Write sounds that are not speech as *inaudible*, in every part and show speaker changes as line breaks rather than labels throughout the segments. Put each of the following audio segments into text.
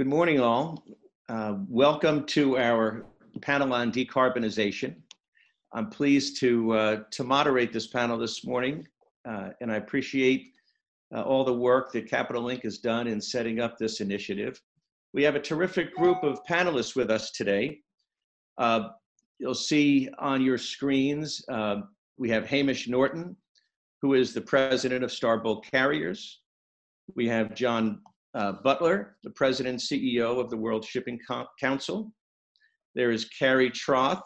Good morning, all. Uh, welcome to our panel on decarbonization. I'm pleased to, uh, to moderate this panel this morning, uh, and I appreciate uh, all the work that Capital Link has done in setting up this initiative. We have a terrific group of panelists with us today. Uh, you'll see on your screens, uh, we have Hamish Norton, who is the president of Star Bulk Carriers. We have John uh, Butler, the president CEO of the World Shipping Council. There is Carrie Troth,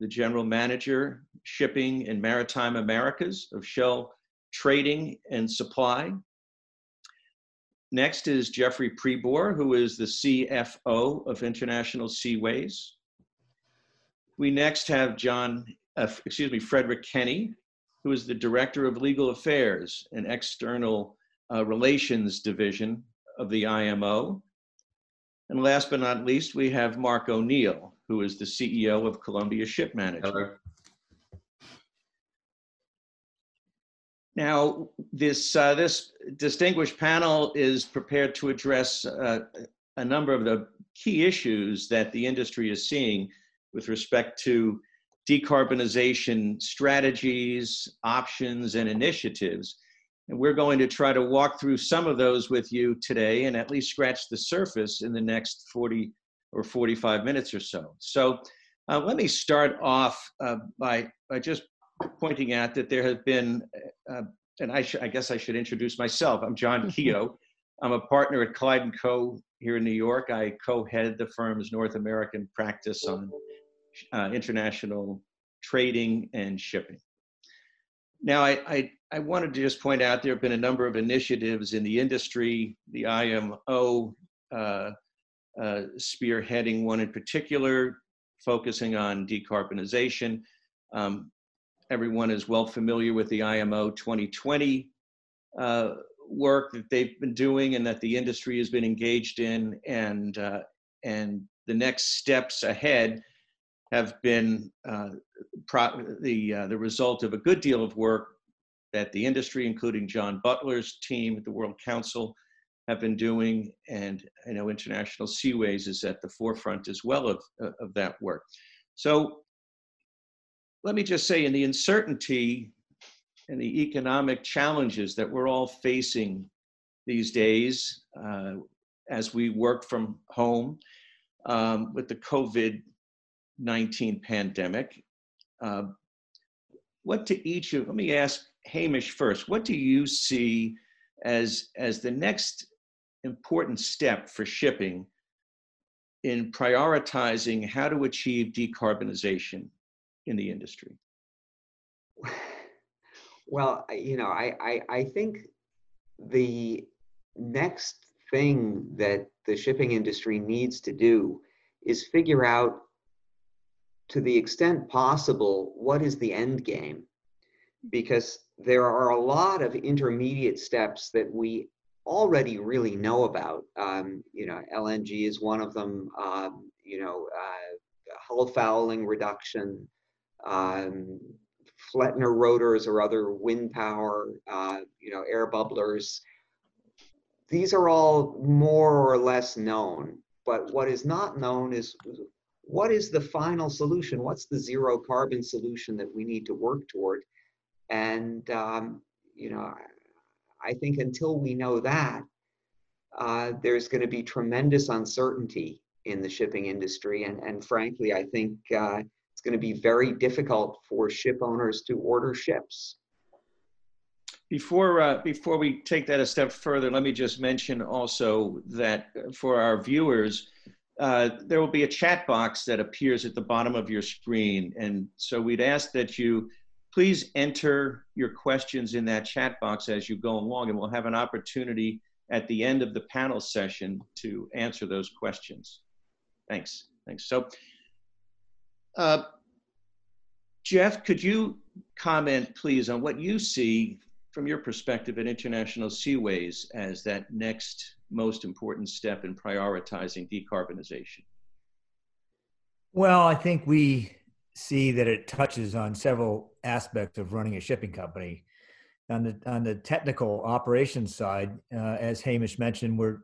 the general manager, shipping and maritime Americas of Shell Trading and Supply. Next is Jeffrey Pribor, who is the CFO of International Seaways. We next have John, uh, excuse me, Frederick Kenny, who is the Director of Legal Affairs and External uh, Relations Division of the IMO. And last but not least, we have Mark O'Neill, who is the CEO of Columbia Ship Management. Hello. Now, this, uh, this distinguished panel is prepared to address uh, a number of the key issues that the industry is seeing with respect to decarbonization strategies, options, and initiatives. And we're going to try to walk through some of those with you today and at least scratch the surface in the next 40 or 45 minutes or so. So uh, let me start off uh, by, by just pointing out that there have been, uh, and I, sh- I guess I should introduce myself. I'm John Keogh. I'm a partner at Clyde & Co. here in New York. I co-head the firm's North American practice on uh, international trading and shipping. Now, I, I, I, wanted to just point out there have been a number of initiatives in the industry, the IMO uh, uh, spearheading one in particular, focusing on decarbonization. Um, everyone is well familiar with the IMO 2020 uh, work that they've been doing and that the industry has been engaged in, and, uh, and the next steps ahead have been uh, the, uh, the result of a good deal of work that the industry, including John Butler's team at the World Council, have been doing. And I know International Seaways is at the forefront as well of, uh, of that work. So let me just say, in the uncertainty and the economic challenges that we're all facing these days uh, as we work from home um, with the COVID 19 pandemic. Uh, what to each of, let me ask Hamish first, what do you see as, as the next important step for shipping in prioritizing how to achieve decarbonization in the industry?
Well, you know, I, I, I think the next thing that the shipping industry needs to do is figure out to the extent possible, what is the end game? Because there are a lot of intermediate steps that we already really know about. Um, you know, LNG is one of them. Um, you know, uh, hull fouling reduction, um, Flettner rotors or other wind power. Uh, you know, air bubblers. These are all more or less known. But what is not known is what is the final solution? What's the zero carbon solution that we need to work toward? And, um, you know, I think until we know that, uh, there's going to be tremendous uncertainty in the shipping industry. And, and frankly, I think uh, it's going to be very difficult for ship owners to order ships.
Before, uh, before we take that a step further, let me just mention also that for our viewers, uh, there will be a chat box that appears at the bottom of your screen. And so we'd ask that you please enter your questions in that chat box as you go along, and we'll have an opportunity at the end of the panel session to answer those questions. Thanks. Thanks. So, uh, Jeff, could you comment, please, on what you see from your perspective at International Seaways as that next most important step in prioritizing decarbonization?
Well, I think we see that it touches on several aspects of running a shipping company. On the on the technical operations side, uh, as Hamish mentioned, we're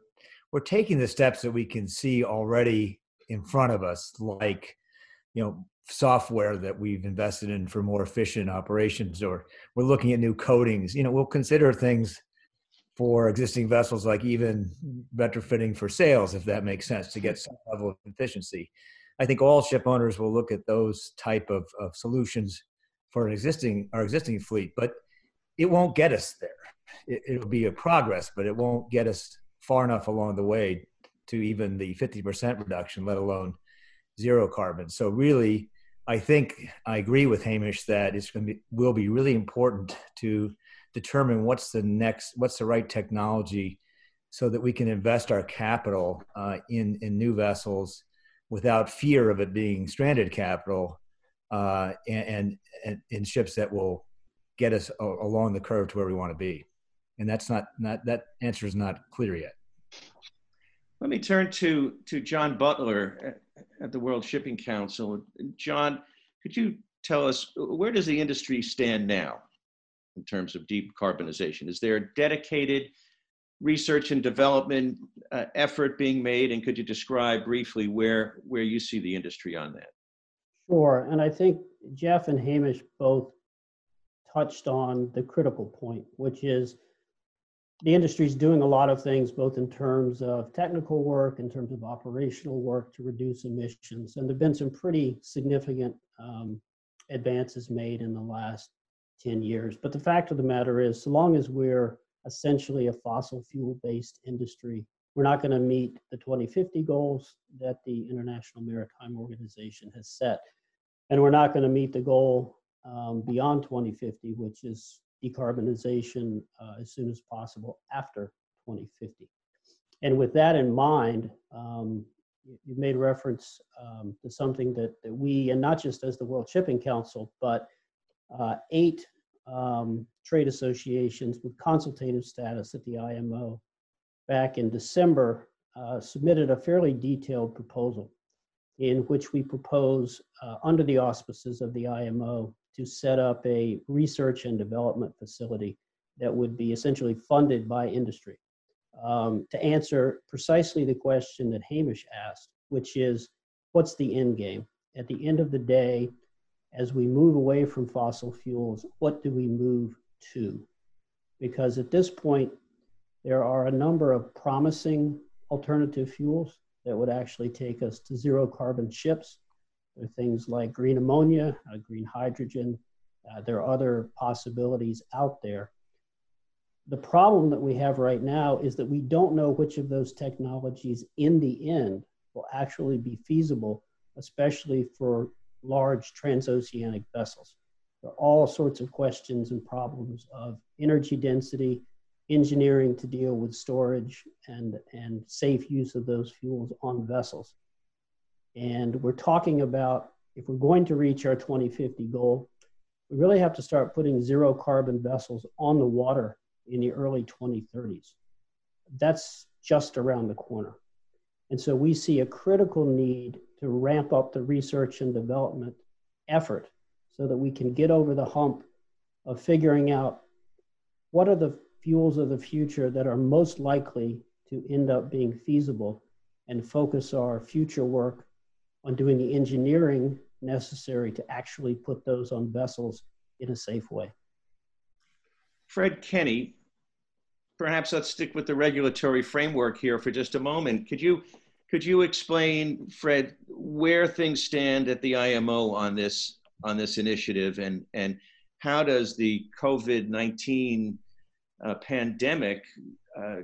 we're taking the steps that we can see already in front of us, like you know software that we've invested in for more efficient operations, or we're looking at new coatings. You know, we'll consider things for existing vessels, like even retrofitting for sails, if that makes sense, to get mm-hmm. some level of efficiency. I think all ship owners will look at those type of, of solutions for an existing our existing fleet, but it won't get us there. It, it'll be a progress, but it won't get us far enough along the way to even the 50% reduction, let alone zero carbon. So really, I think I agree with Hamish that it's going to be will be really important to determine what's the next, what's the right technology, so that we can invest our capital uh, in in new vessels without fear of it being stranded capital, uh, and, and in ships that will get us along the curve to where we want to be. And that's not not that answer is not clear yet.
Let me turn to, to John Butler at the World Shipping Council. John, could you tell us where does the industry stand now in terms of decarbonization? Is there a dedicated research and development uh, effort being made, and could you describe briefly where where you see the industry on that?
Sure, and I think Jeff and Hamish both touched on the critical point, which is the industry is doing a lot of things, both in terms of technical work, in terms of operational work to reduce emissions. And there have been some pretty significant um, advances made in the last 10 years. But the fact of the matter is, so long as we're essentially a fossil fuel based industry, we're not going to meet the 2050 goals that the International Maritime Organization has set. And we're not going to meet the goal um, beyond 2050, which is decarbonization uh, as soon as possible after 2050. And with that in mind, um, you made reference um, to something that, that we, and not just as the World Shipping Council, but uh, eight um, trade associations with consultative status at the IMO back in December uh, submitted a fairly detailed proposal in which we propose, uh, under the auspices of the IMO, to set up a research and development facility that would be essentially funded by industry um, to answer precisely the question that Hamish asked, which is what's the end game? At the end of the day, as we move away from fossil fuels, what do we move to? Because at this point, there are a number of promising alternative fuels that would actually take us to zero carbon ships. There are things like green ammonia, uh, green hydrogen. Uh, there are other possibilities out there. The problem that we have right now is that we don't know which of those technologies in the end will actually be feasible, especially for large transoceanic vessels. There are all sorts of questions and problems of energy density, engineering to deal with storage and, and safe use of those fuels on vessels. And we're talking about if we're going to reach our 2050 goal, we really have to start putting zero carbon vessels on the water in the early 2030s. That's just around the corner. And so we see a critical need to ramp up the research and development effort so that we can get over the hump of figuring out what are the fuels of the future that are most likely to end up being feasible and focus our future work on doing the engineering necessary to actually put those on vessels in a safe way.
Fred Kenny, perhaps let's stick with the regulatory framework here for just a moment. Could you could you explain, Fred, where things stand at the IMO on this on this initiative, and and how does the COVID nineteen uh, pandemic uh,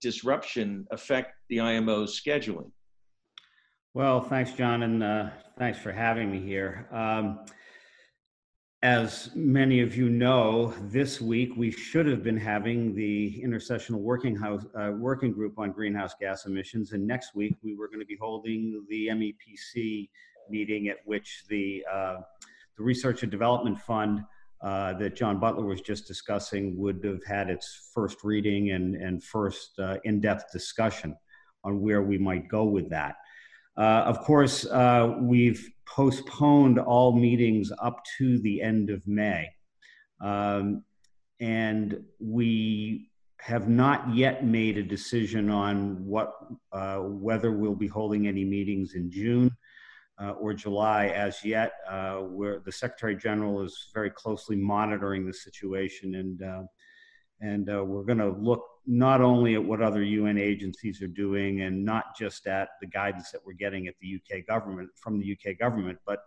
disruption affect the IMO's scheduling?
Well, thanks, John, and uh, thanks for having me here. Um, as many of you know, this week we should have been having the intersessional working house uh, working group on greenhouse gas emissions, and next week we were going to be holding the MEPC meeting at which the uh, the Research and Development Fund uh, that John Butler was just discussing would have had its first reading and, and first uh, in depth discussion on where we might go with that. Uh, of course, uh, we've postponed all meetings up to the end of May. Um, and we have not yet made a decision on what uh, whether we'll be holding any meetings in June uh, or July as yet. Uh, where the Secretary General is very closely monitoring the situation, and uh, and uh, we're going to look not only at what other UN agencies are doing, and not just at the guidance that we're getting at the UK government from the UK government, but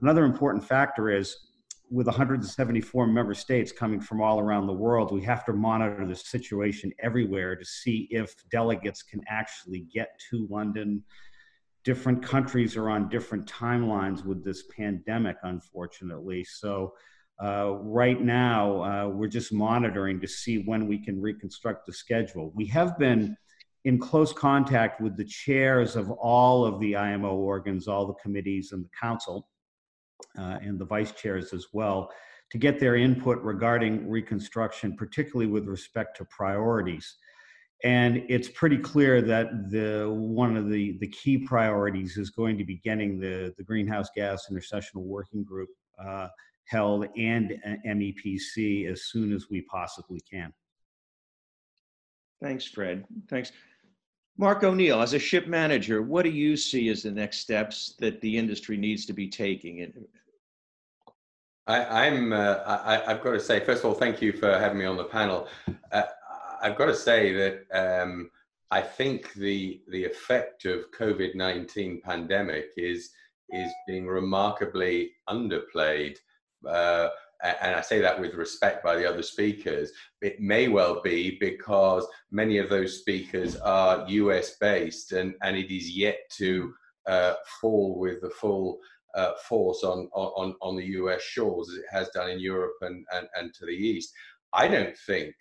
another important factor is with 174 member states coming from all around the world, we have to monitor the situation everywhere to see if delegates can actually get to London. Different countries are on different timelines with this pandemic, unfortunately. So, uh, right now, uh, we're just monitoring to see when we can reconstruct the schedule. We have been in close contact with the chairs of all of the IMO organs, all the committees, and the council uh, and the vice chairs as well to get their input regarding reconstruction, particularly with respect to priorities. And it's pretty clear that the one of the, the key priorities is going to be getting the, the Greenhouse Gas intersessional Working Group uh, held and MEPC as soon as we possibly can.
Thanks, Fred. Thanks. Mark O'Neill, as a ship manager, what do you see as the next steps that the industry needs to be taking?
I, am uh, I, have got to say, first of all, thank you for having me on the panel. Uh, I've got to say that um, I think the the effect of COVID nineteen pandemic is is being remarkably underplayed. Uh, and I say that with respect by the other speakers, it may well be because many of those speakers are US based and, and it is yet to uh, fall with the full uh, force on, on, on the US shores as it has done in Europe and, and, and to the east. I don't think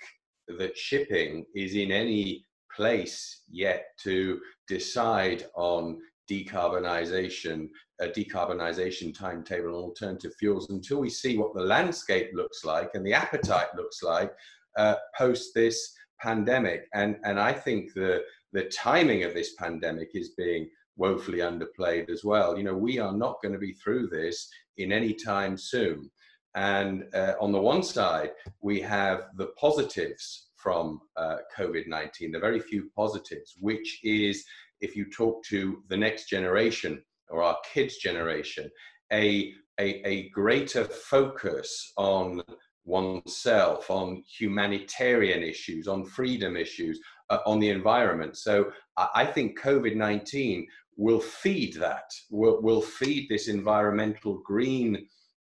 that shipping is in any place yet to decide on decarbonization, a decarbonization timetable and alternative fuels until we see what the landscape looks like and the appetite looks like uh, post this pandemic. And, and I think the, the timing of this pandemic is being woefully underplayed as well. You know, we are not going to be through this in any time soon. And uh, on the one side, we have the positives from uh, COVID 19, the very few positives, which is if you talk to the next generation or our kids' generation, a, a, a greater focus on oneself, on humanitarian issues, on freedom issues, uh, on the environment. So I, think COVID 19 will feed that, will, will feed this environmental green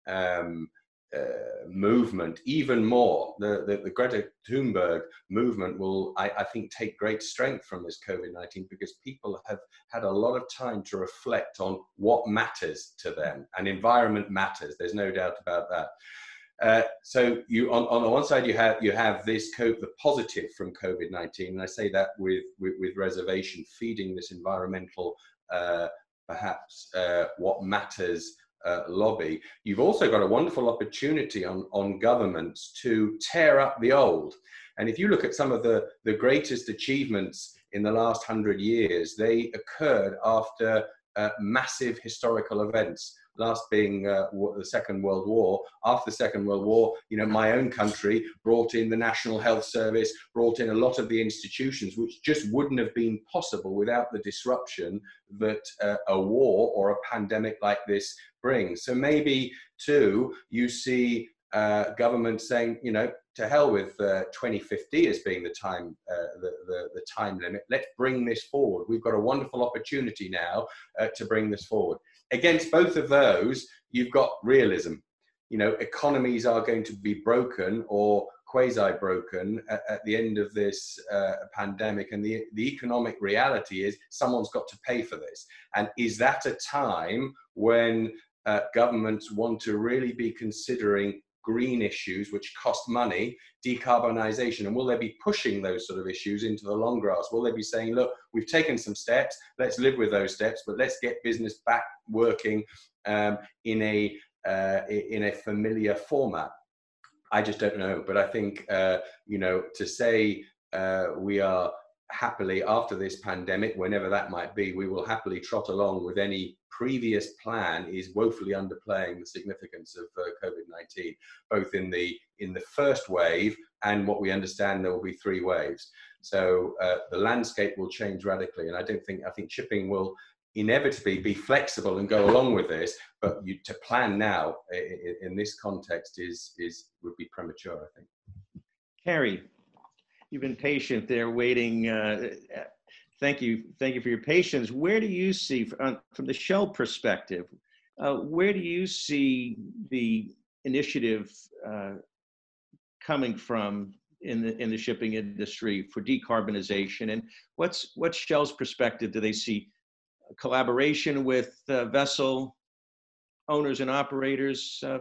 um, uh, movement even more. The, the, the, Greta Thunberg movement will, I, I think, take great strength from this COVID 19 because people have had a lot of time to reflect on what matters to them, and environment matters. There's no doubt about that. Uh, so you on, on the one side you have you have this co- the positive from COVID nineteen, and I say that with, with, with reservation, feeding this environmental uh, perhaps uh, what matters uh, lobby, you've also got a wonderful opportunity on, on governments to tear up the old. And if you look at some of the, the greatest achievements in the last hundred years, they occurred after uh, massive historical events last being uh, the Second World War. After the Second World War, you know, my own country brought in the National Health Service, brought in a lot of the institutions, which just wouldn't have been possible without the disruption that uh, a war or a pandemic like this brings. So maybe, too, you see uh, government saying, you know, to hell with uh, 2050 as being the time, uh, the, the, the, time limit. Let's bring this forward. We've got a wonderful opportunity now uh, to bring this forward against both of those, you've got realism. You know, economies are going to be broken or quasi broken at, at, the end of this uh, pandemic. And the, the economic reality is someone's got to pay for this. And is that a time when uh, governments want to really be considering green issues which cost money, decarbonisation, and will they be pushing those sort of issues into the long grass? Will they be saying, look, we've taken some steps, let's live with those steps, but let's get business back working um, in a uh, in a familiar format? I just don't know, but I think uh, you know to say uh, we are happily, after this pandemic, whenever that might be, we will happily trot along with any previous plan is woefully underplaying the significance of uh, COVID-19, both in the in the first wave and what we understand there will be three waves. So uh, the landscape will change radically, and I don't think I think shipping will inevitably be flexible and go along with this. But you, to plan now in, in this context is is would be premature, I think.
Carrie, you've been patient there, waiting. Uh, thank you, thank you for your patience. Where do you see, from, from the Shell perspective, uh, where do you see the initiative uh, coming from in the in the shipping industry for decarbonization, and what's what's Shell's perspective? Do they see collaboration with uh, vessel owners and operators? Uh,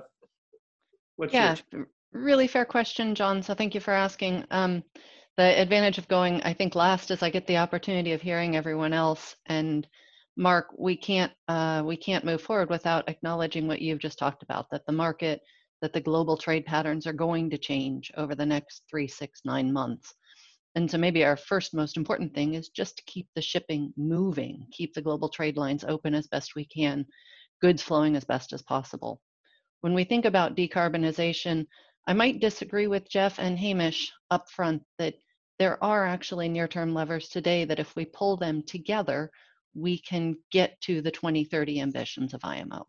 yeah, your... really fair question, John. So thank you for asking. Um, the advantage of going, I think, last is I get the opportunity of hearing everyone else. And Mark, we can't uh, we can't move forward without acknowledging what you've just talked about. That the market, that the global trade patterns are going to change over the next three, six, nine months. And so maybe our first most important thing is just to keep the shipping moving, keep the global trade lines open as best we can, goods flowing as best as possible. When we think about decarbonization, I might disagree with Jeff and Hamish up front that there are actually near-term levers today that if we pull them together, we can get to the 2030 ambitions of IMO.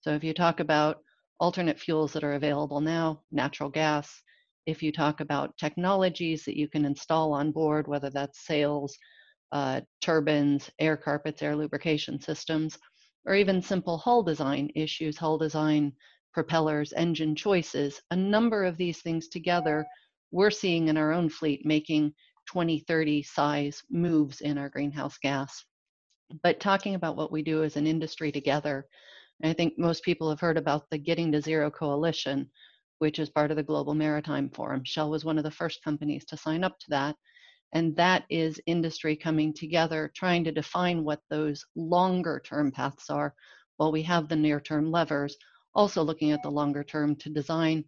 So if you talk about alternate fuels that are available now, natural gas, if you talk about technologies that you can install on board, whether that's sails, uh, turbines, air carpets, air lubrication systems, or even simple hull design issues, hull design, propellers, engine choices, a number of these things together, we're seeing in our own fleet making 2030 size moves in our greenhouse gas. But talking about what we do as an industry together, I think most people have heard about the Getting to Zero Coalition, which is part of the Global Maritime Forum. Shell was one of the first companies to sign up to that. And that is industry coming together, trying to define what those longer term paths are while we have the near term levers, also looking at the longer term to design.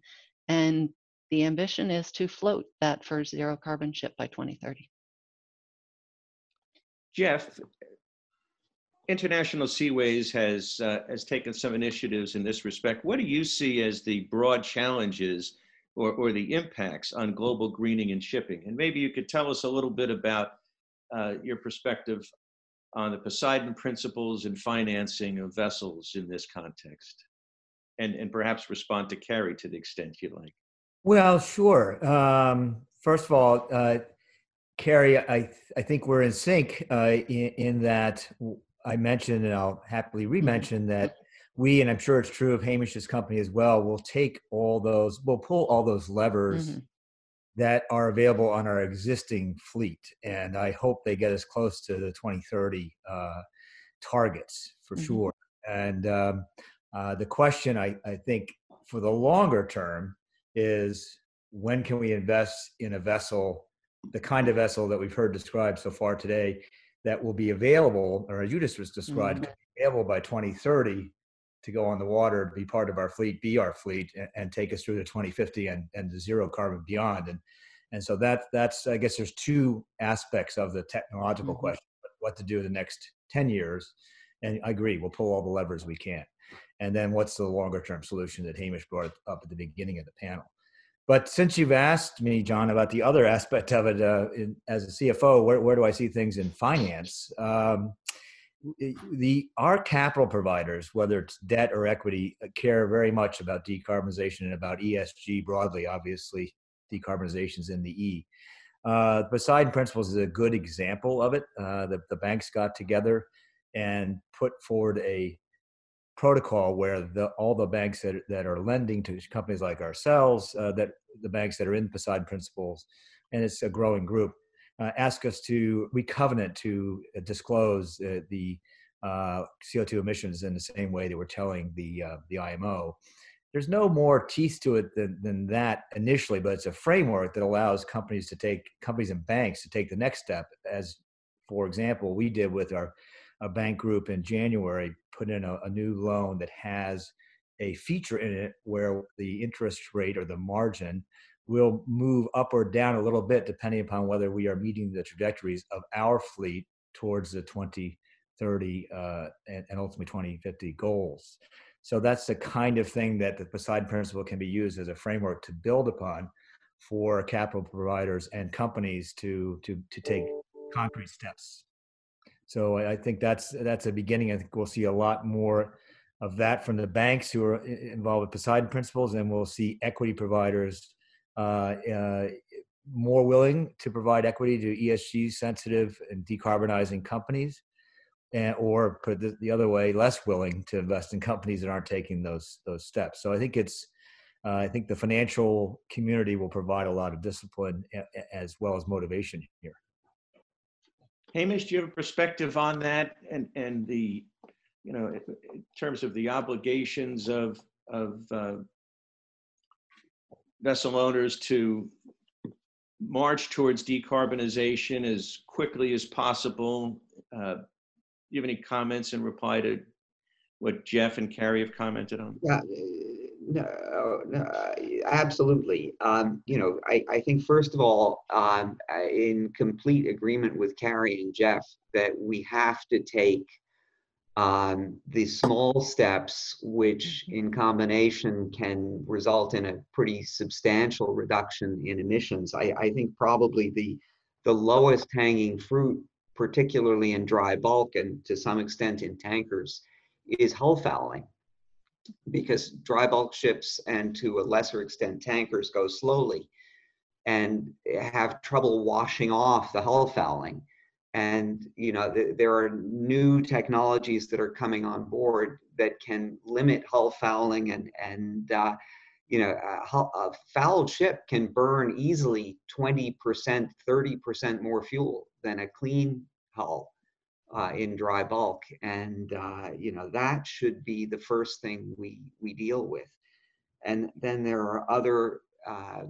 And the ambition is to float that first zero carbon ship by 2030.
Jeff, International Seaways has uh, has taken some initiatives in this respect. What do you see as the broad challenges or, or the impacts on global greening and shipping? And maybe you could tell us a little bit about uh, your perspective on the Poseidon principles and financing of vessels in this context, and and perhaps respond to Carrie to the extent you like.
Well, sure. Um, first of all, uh, Carrie, I I think we're in sync uh, in, in that I mentioned, and I'll happily mm-hmm. re-mention that we, and I'm sure it's true of Hamish's company as well, will take all those, we'll pull all those levers mm-hmm. that are available on our existing fleet, and I hope they get us close to the 2030 uh, targets for mm-hmm. sure. And um, uh, the question I, I think for the longer term is when can we invest in a vessel, the kind of vessel that we've heard described so far today, that will be available, or as you just described, mm-hmm. available by 2030 to go on the water, be part of our fleet, be our fleet, and, and, take us through to 2050 and, and the zero carbon beyond. And and so that that's I guess there's two aspects of the technological mm-hmm. question: what to do in the next 10 years. And I agree, we'll pull all the levers we can. And then what's the longer term solution that Hamish brought up at the beginning of the panel? But since you've asked me, John, about the other aspect of it, uh, in, as a CFO, where, where do I see things in finance? Um, the our capital providers, whether it's debt or equity, uh, care very much about decarbonization and about ESG broadly. Obviously, decarbonization is in the E. Uh, Poseidon Principles is a good example of it. Uh, the, the banks got together and put forward a protocol where the, all the banks that, that are lending to companies like ourselves, uh, that the banks that are in Poseidon Principles, and it's a growing group, uh, ask us to, we covenant to uh, disclose uh, the uh, CO2 emissions in the same way that we're telling the, uh, the IMO. There's no more teeth to it than, than that initially, but it's a framework that allows companies to take, companies and banks to take the next step. As, for example, we did with our a bank group in January put in a, a new loan that has a feature in it where the interest rate or the margin will move up or down a little bit depending upon whether we are meeting the trajectories of our fleet towards the 2030 uh, and, and ultimately 2050 goals. So that's the kind of thing that the Poseidon Principle can be used as a framework to build upon for capital providers and companies to to to take concrete steps. So I think that's that's a beginning. I think we'll see a lot more of that from the banks who are involved with Poseidon principles, and we'll see equity providers uh, uh, more willing to provide equity to ESG sensitive and decarbonizing companies, and or put it the other way, less willing to invest in companies that aren't taking those those steps. So I think it's uh, I think the financial community will provide a lot of discipline as well as motivation here.
Hamish, do you have a perspective on that and, and the, you know, in terms of the obligations of, of uh, vessel owners to march towards decarbonization as quickly as possible? Uh, do you have any comments in reply to what Jeff and Carrie have commented on?
Yeah, no, no absolutely. Um, you know, I, I think first of all, um, in complete agreement with Carrie and Jeff, that we have to take um, the small steps, which in combination can result in a pretty substantial reduction in emissions. I, I think probably the the lowest hanging fruit, particularly in dry bulk and to some extent in tankers, is hull fouling because dry bulk ships and to a lesser extent tankers go slowly and have trouble washing off the hull fouling. And you know th- there are new technologies that are coming on board that can limit hull fouling and and uh, you know a, a fouled ship can burn easily 20% 30% more fuel than a clean hull uh, in dry bulk, and uh, you know that should be the first thing we we deal with. And then there are other uh,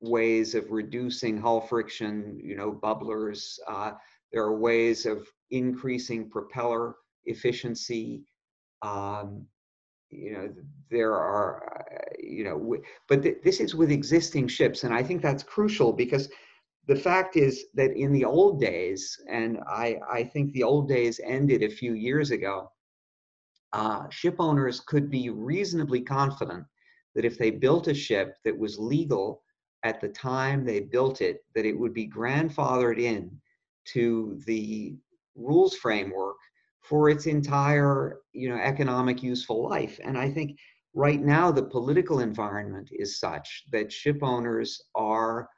ways of reducing hull friction. You know, bubblers. Uh, there are ways of increasing propeller efficiency. Um, you know, there are, uh, you know, but th- this is with existing ships, and I think that's crucial because the fact is that in the old days, and I, I think the old days ended a few years ago, uh, ship owners could be reasonably confident that if they built a ship that was legal at the time they built it, that it would be grandfathered in to the rules framework for its entire you know economic useful life. And i think right now the political environment is such that ship owners are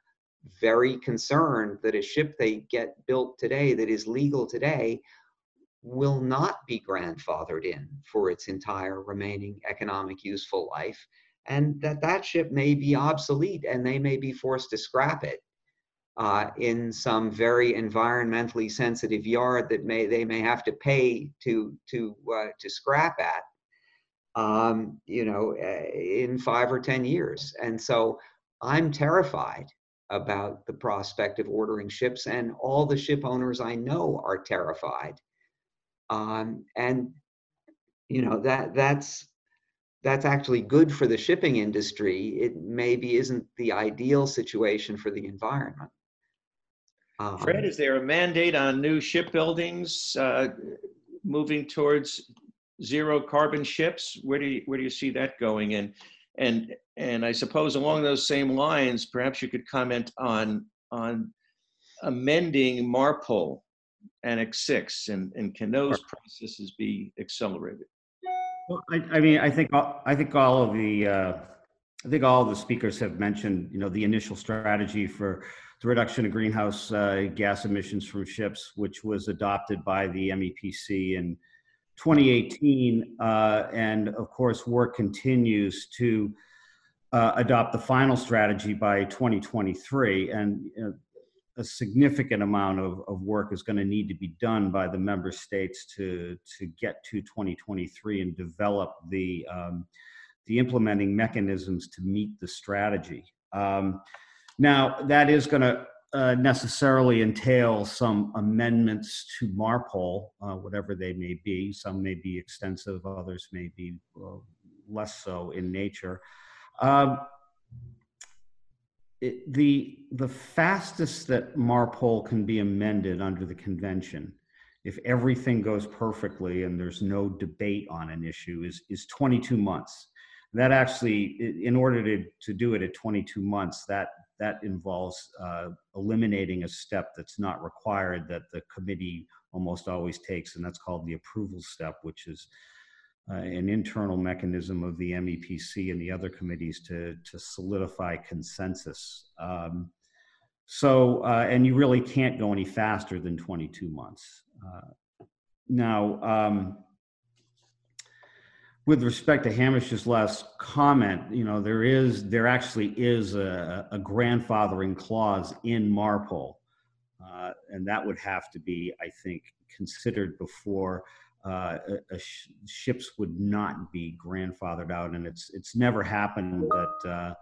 very concerned that a ship they get built today that is legal today will not be grandfathered in for its entire remaining economic useful life and that that ship may be obsolete and they may be forced to scrap it uh, in some very environmentally sensitive yard that may they may have to pay to to uh, to scrap at um, you know in five or ten years. And so i'm terrified about the prospect of ordering ships, and all the ship owners I know are terrified. Um, and you know that that's that's actually good for the shipping industry. It maybe isn't the ideal situation for the environment.
Um, Fred, is there a mandate on new shipbuildings uh, moving towards zero carbon ships? Where do you, where do you see that going? And and and I suppose along those same lines, perhaps you could comment on on amending MARPOL Annex Six, and and can those processes be accelerated?
Well, I, I mean, I think I think all of the uh, I think all of the speakers have mentioned, you know, the initial strategy for the reduction of greenhouse uh, gas emissions from ships, which was adopted by the MEPC and 2018, uh, and of course, work continues to uh, adopt the final strategy by 2023. And a significant amount of, of work is going to need to be done by the member states to, to get to 2023 and develop the, um, the implementing mechanisms to meet the strategy. Um, now, that is going to uh, necessarily entail some amendments to MARPOL, uh, whatever they may be. Some may be extensive, others may be uh, less so in nature. Um, it, the the fastest that MARPOL can be amended under the convention, if everything goes perfectly and there's no debate on an issue, is is 22 months. That actually, in order to to do it at 22 months, that that involves uh, eliminating a step that's not required that the committee almost always takes, and that's called the approval step, which is uh, an internal mechanism of the MEPC and the other committees to, to solidify consensus. Um, so, uh, and you really can't go any faster than 22 months. Uh, now, um, with respect to Hamish's last comment, you know, there is, there actually is a, a grandfathering clause in MARPOL. Uh, and that would have to be, I think, considered before uh, sh- ships would not be grandfathered out, and it's it's never happened that uh,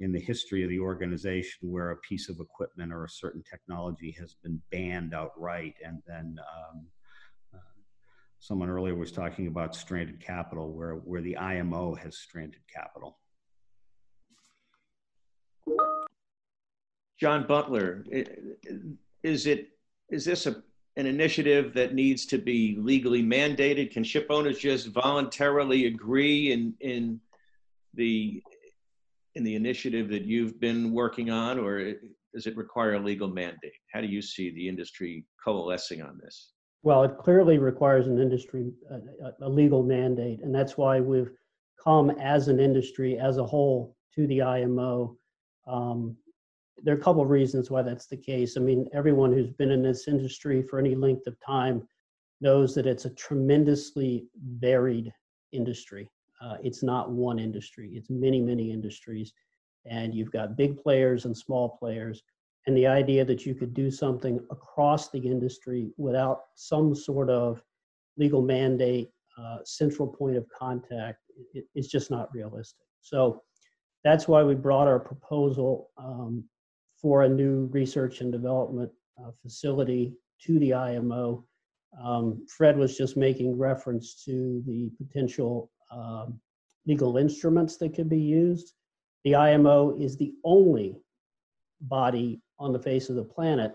in the history of the organization where a piece of equipment or a certain technology has been banned outright, and then um, someone earlier was talking about stranded capital, where where the IMO has stranded capital.
John Butler, is it is this a an initiative that needs to be legally mandated? Can ship owners just voluntarily agree in in the in the initiative that you've been working on, or does it require a legal mandate? How do you see the industry coalescing on this?
Well, it clearly requires an industry a, a legal mandate, and that's why we've come as an industry as a whole to the IMO um, there are a couple of reasons why that's the case. I mean, everyone who's been in this industry for any length of time knows that it's a tremendously varied industry. Uh, it's not one industry, it's many, many industries. And you've got big players and small players. And the idea that you could do something across the industry without some sort of legal mandate, uh, central point of contact, it, it's just not realistic. So that's why we brought our proposal um, for a new research and development uh, facility to the IMO. Um, Fred was just making reference to the potential um, legal instruments that could be used. The IMO is the only body on the face of the planet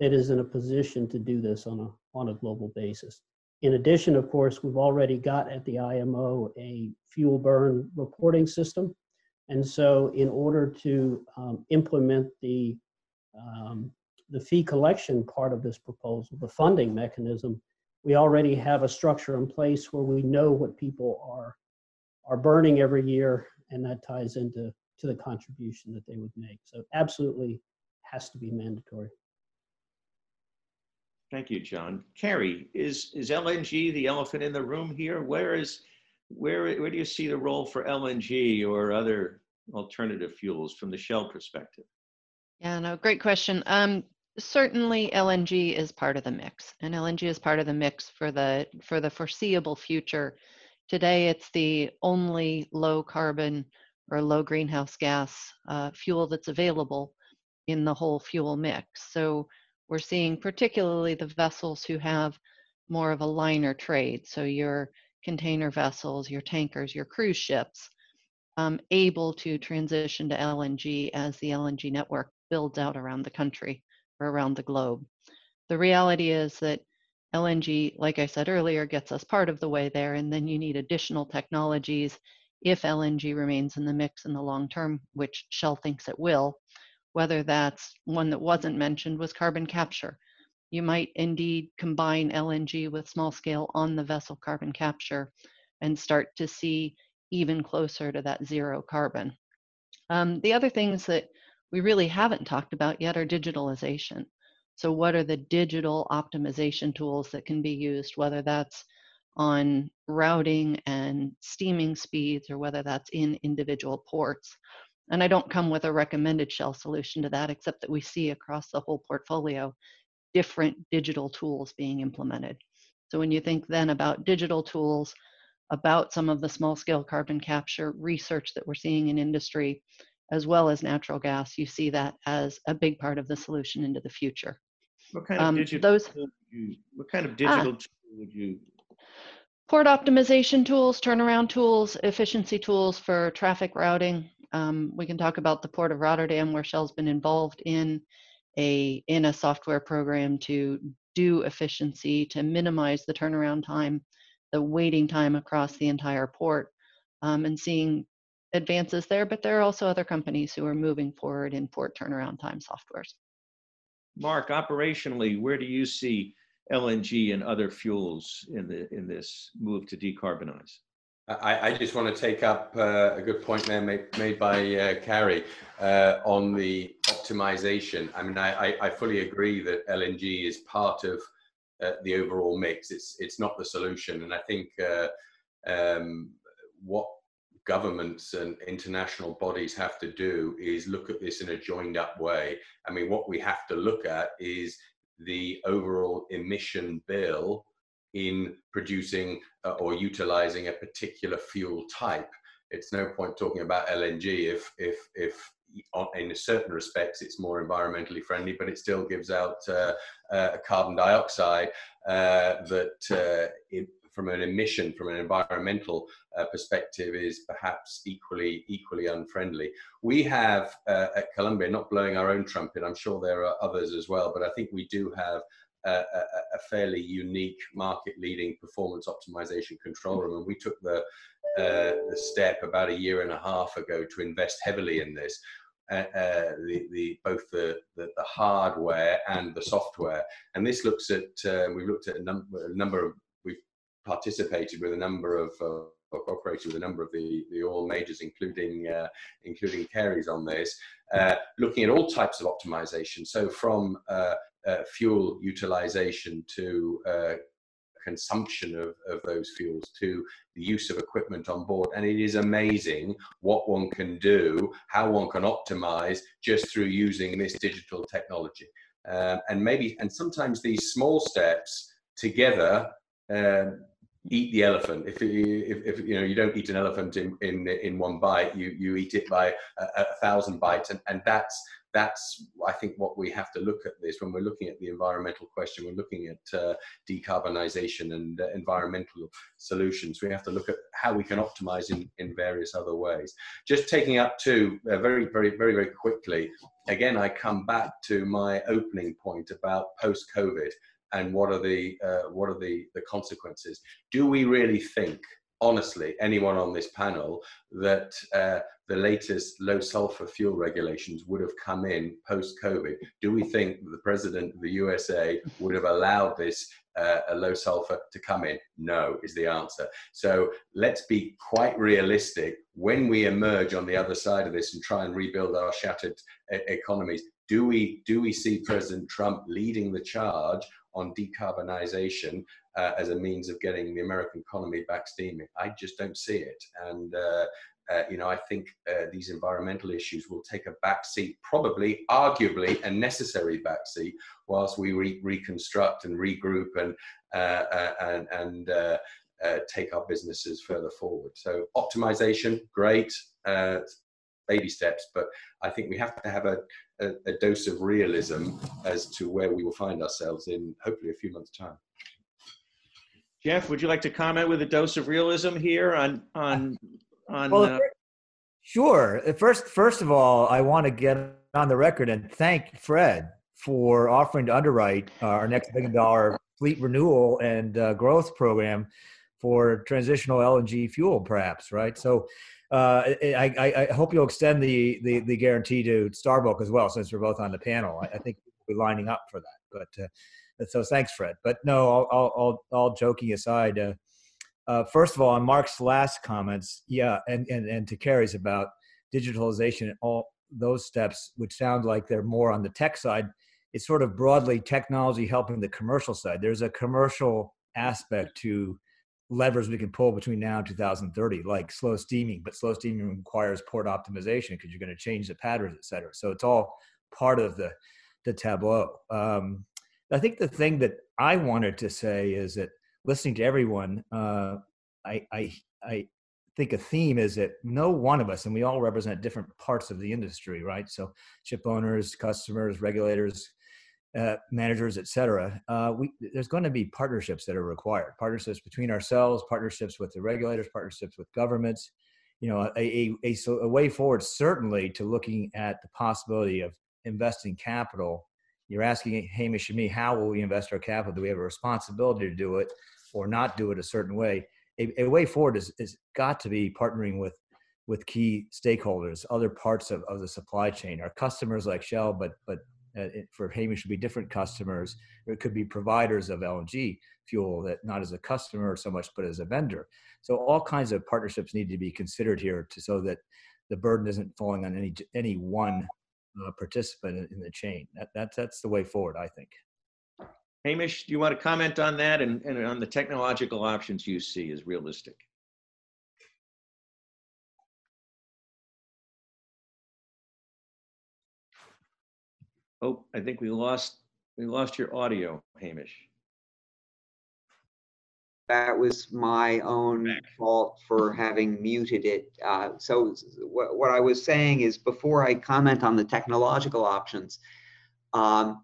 that is in a position to do this on a, on a global basis. In addition, of course, we've already got at the IMO a fuel burn reporting system and so, in order to um, implement the um, the fee collection part of this proposal, the funding mechanism, we already have a structure in place where we know what people are are burning every year, and that ties into to the contribution that they would make. So, absolutely has to be mandatory.
Thank you, John. Carrie, is is LNG the elephant in the room here? Where is where where do you see the role for LNG or other alternative fuels from the Shell perspective?
Yeah, no, great question. Um, certainly LNG is part of the mix, and LNG is part of the mix for the for the foreseeable future. Today, it's the only low carbon or low greenhouse gas uh, fuel that's available in the whole fuel mix. So we're seeing particularly the vessels who have more of a liner trade. So your container vessels, your tankers, your cruise ships, um, able to transition to LNG as the LNG network builds out around the country or around the globe. The reality is that LNG, like I said earlier, gets us part of the way there, and then you need additional technologies if LNG remains in the mix in the long term, which Shell thinks it will. Whether that's one that wasn't mentioned was carbon capture. You might indeed combine LNG with small scale on the vessel carbon capture and start to see even closer to that zero carbon. Um, the other things that we really haven't talked about yet are digitalization. So, what are the digital optimization tools that can be used, whether that's on routing and steaming speeds or whether that's in individual ports? And I don't come with a recommended Shell solution to that, except that we see across the whole portfolio different digital tools being implemented. So, when you think then about digital tools, about some of the small scale carbon capture research that we're seeing in industry, as well as natural gas. You see that as a big part of the solution into the future.
What kind of um, digital those, you, what kind of ah. digital ah, would you
port optimization tools, turnaround tools, efficiency tools for traffic routing. Um, we can talk about the Port of Rotterdam, where Shell's been involved in a in a software program to do efficiency to minimize the turnaround time, the waiting time across the entire port, um, and seeing advances there. But there are also other companies who are moving forward in port turnaround time softwares.
Mark, operationally, where do you see LNG and other fuels in the in this move to decarbonize?
I, I just want to take up uh, a good point there made, made by uh, Karrie uh, on the optimization. I mean, I, I, fully agree that LNG is part of uh, the overall mix. It's it's not the solution, and I think uh, um, what governments and international bodies have to do is look at this in a joined up way. I mean, what we have to look at is the overall emission bill in producing uh, or utilizing a particular fuel type. It's no point talking about LNG if if if in certain respects it's more environmentally friendly, but it still gives out uh, uh, carbon dioxide uh, that uh, it, from an emission, from an environmental uh, perspective, is perhaps equally equally unfriendly. We have uh, at Columbia, not blowing our own trumpet. I'm sure there are others as well, but I think we do have a, a, fairly unique market-leading performance optimization control room, and we took the uh, the step about a year and a half ago to invest heavily in this. Uh, uh, the, the, both the, the, the, hardware and the software. And this looks at, uh, we've looked at a, num- a, number of, we've participated with a number of, uh, operated with a number of the, the oil majors, including, uh, including Karrie's on this, uh, looking at all types of optimization. So from fuel utilization to consumption of, of those fuels to the use of equipment on board. And it is amazing what one can do, how one can optimize just through using this digital technology. Um, and maybe, and sometimes these small steps together um, eat the elephant. If, if, if, you know you don't eat an elephant in in, in one bite, you you eat it by a, a thousand bites, and and that's that's I think what we have to look at this when we're looking at the environmental question. We're looking at uh, decarbonisation and uh, environmental solutions. We have to look at how we can optimize in, in various other ways. Just taking up to uh, very, very, very, very quickly. Again, I come back to my opening point about post-COVID and what are the uh, what are the the consequences. Do we really think honestly, anyone on this panel, that uh, the latest low sulfur fuel regulations would have come in post COVID? Do we think the president of the USA would have allowed this uh, a low sulfur to come in? No, is the answer. So let's be quite realistic. When we emerge on the other side of this and try and rebuild our shattered uh, economies, do we do we see President Trump leading the charge on decarbonization uh, as a means of getting the American economy back steaming. I just don't see it. And, uh, uh, you know, I think uh, these environmental issues will take a backseat, probably, arguably, a necessary backseat, whilst we re- reconstruct and regroup and uh, uh, and, and uh, take our businesses further forward. So optimization, great, baby steps, but I think we have to have a, a, a dose of realism as to where we will find ourselves in hopefully a few months' time.
Jeff, would you like to comment with a dose of realism here on on on?
Well, uh, sure. First, first of all, I want to get on the record and thank Fred for offering to underwrite our next billion dollar fleet renewal and uh, growth program for transitional LNG fuel, perhaps. Right. So. Uh, I, I, hope you'll extend the, the, the guarantee to Star Bulk as well, since we're both on the panel. I, I think we'll be lining up for that. But uh, so thanks, Fred. But no, all, all, all, all joking aside, uh, uh, first of all, on Mark's last comments, yeah, and, and, and to Karrie's about digitalization and all those steps, which sound like they're more on the tech side, it's sort of broadly technology helping the commercial side. There's a commercial aspect to levers we can pull between now and 2030, like slow steaming, but slow steaming requires port optimization because you're going to change the patterns, et cetera. So it's all part of the, the tableau. Um, I think the thing that I wanted to say is that listening to everyone, uh, I, I, I think a theme is that no one of us, and we all represent different parts of the industry, right? So ship owners, customers, regulators, uh, managers, et cetera. Uh, we, there's going to be partnerships that are required. Partnerships between ourselves, partnerships with the regulators, partnerships with governments, you know, a, a, a, a way forward certainly to looking at the possibility of investing capital. You're asking Hamish and me, how will we invest our capital? Do we have a responsibility to do it or not do it a certain way? A, a way forward is, is got to be partnering with with key stakeholders, other parts of, of the supply chain, our customers like Shell, but but uh, for Hamish should be different customers. It could be providers of LNG fuel that not as a customer so much, but as a vendor. So all kinds of partnerships need to be considered here to, so that the burden isn't falling on any any one uh, participant in the chain. That, that's that's the way forward, I think.
Hamish, do you want to comment on that and, and on the technological options you see as realistic? Oh, I think we lost we lost your audio, Hamish.
That was my own fault for having muted it. Uh, so what, what I was saying is before I comment on the technological options, um,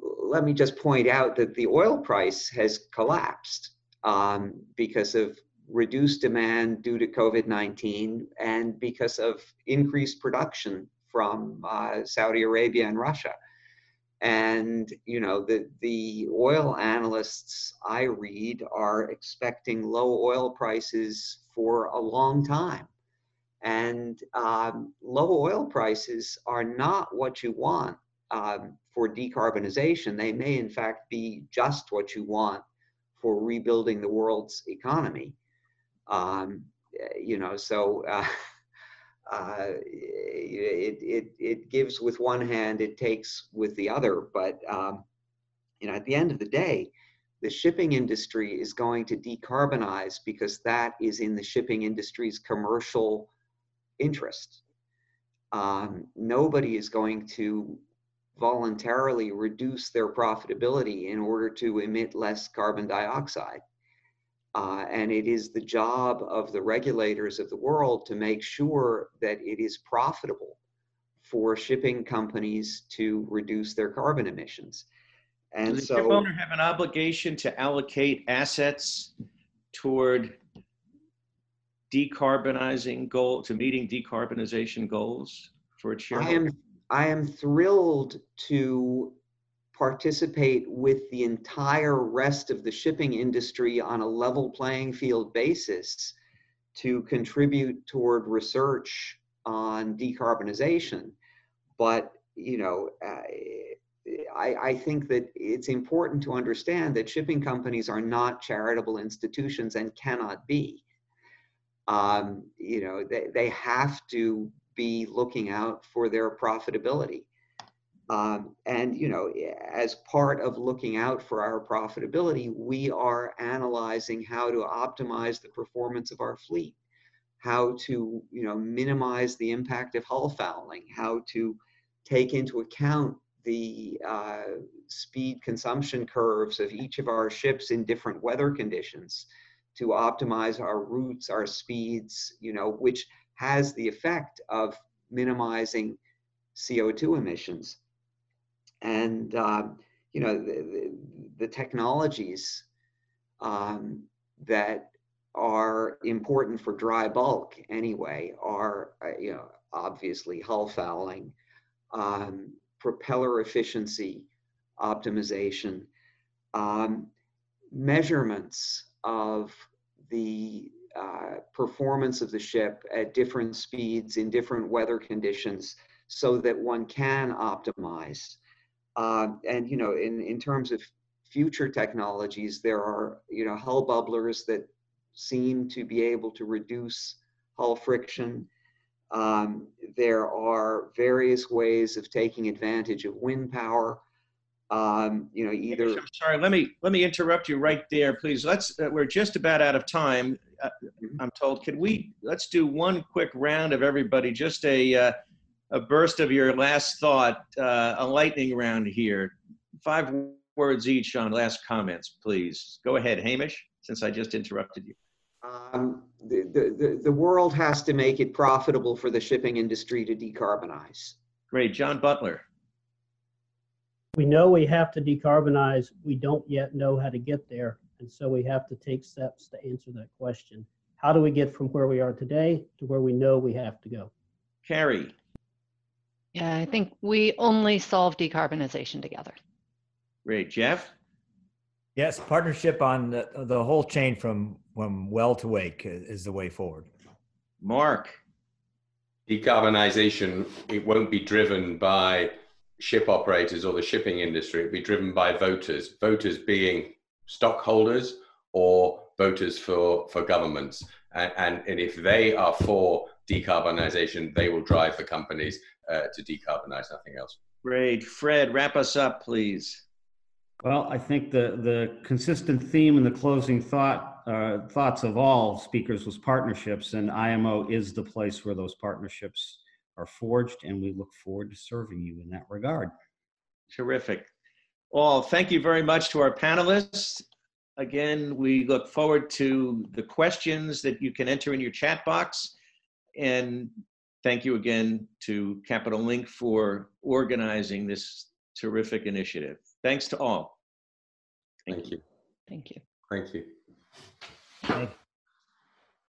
let me just point out that the oil price has collapsed um, because of reduced demand due to COVID-19 and because of increased production from uh, Saudi Arabia and Russia and you know the the oil analysts i read are expecting low oil prices for a long time. And um, low oil prices are not what you want um, for decarbonization. They may in fact be just what you want for rebuilding the world's economy. Um, you know so uh, *laughs* uh, it, it, it gives with one hand, it takes with the other. But um, you know, at the end of the day, the shipping industry is going to decarbonize because that is in the shipping industry's commercial interest. Um, nobody is going to voluntarily reduce their profitability in order to emit less carbon dioxide. Uh, and it is the job of the regulators of the world to make sure that it is profitable for shipping companies to reduce their carbon emissions. And
Does the
so,
ship owner have an obligation to allocate assets toward decarbonizing goal to meeting decarbonization goals for its
I am I am thrilled to participate with the entire rest of the shipping industry on a level playing field basis to contribute toward research on decarbonization. But, you know, I, I think that it's important to understand that shipping companies are not charitable institutions and cannot be. Um, you know, they, they have to be looking out for their profitability. Um, and you know, as part of looking out for our profitability, we are analyzing how to optimize the performance of our fleet, how to you know minimize the impact of hull fouling, how to take into account the uh, speed consumption curves of each of our ships in different weather conditions to optimize our routes, our speeds, you know, which has the effect of minimizing CO2 emissions and um, you know the, the, technologies um, that are important for dry bulk anyway are uh, you know obviously hull fouling um, propeller efficiency optimization um, measurements of the uh, performance of the ship at different speeds in different weather conditions so that one can optimize um, and you know, in in terms of future technologies, there are you know hull bubblers that seem to be able to reduce hull friction. Um, there are various ways of taking advantage of wind power. Um, you know, either.
I'm sorry. Let me let me interrupt you right there, please. Let's. Uh, we're just about out of time. Uh,
mm-hmm.
I'm told. Can we? Let's do one quick round of everybody. Just a. A burst of your last thought, uh, a lightning round here. Five words each on last comments, please. Go ahead, Hamish, since I just interrupted you.
Um, the, the, the world has to make it profitable for the shipping industry to decarbonize.
Great. John Butler.
We know we have to decarbonize. We don't yet know how to get there. And so we have to take steps to answer that question. how do we get from where we are today to where we know we have to go?
Karrie,
Yeah, I think we only solve decarbonization together.
great. Jeff?
Yes, partnership on the, the whole chain from from well to wake is the way forward.
Mark?
Decarbonization, it won't be driven by ship operators or the shipping industry. It'll be driven by voters, voters being stockholders or voters for, for governments. And, and, and if they are for decarbonization, they will drive the companies uh, to decarbonize, nothing else.
Great. Fred, wrap us up, please.
Well, I think the, the consistent theme and the closing thought, uh, thoughts of all speakers was partnerships, and IMO is the place where those partnerships are forged, and we look forward to serving you in that regard.
Terrific. Well, thank you very much to our panelists. Again, we look forward to the questions that you can enter in your chat box. And thank you again to Capital Link for organizing this terrific initiative. Thanks to all.
Thank you.
Thank you.
Thank you.
Thank-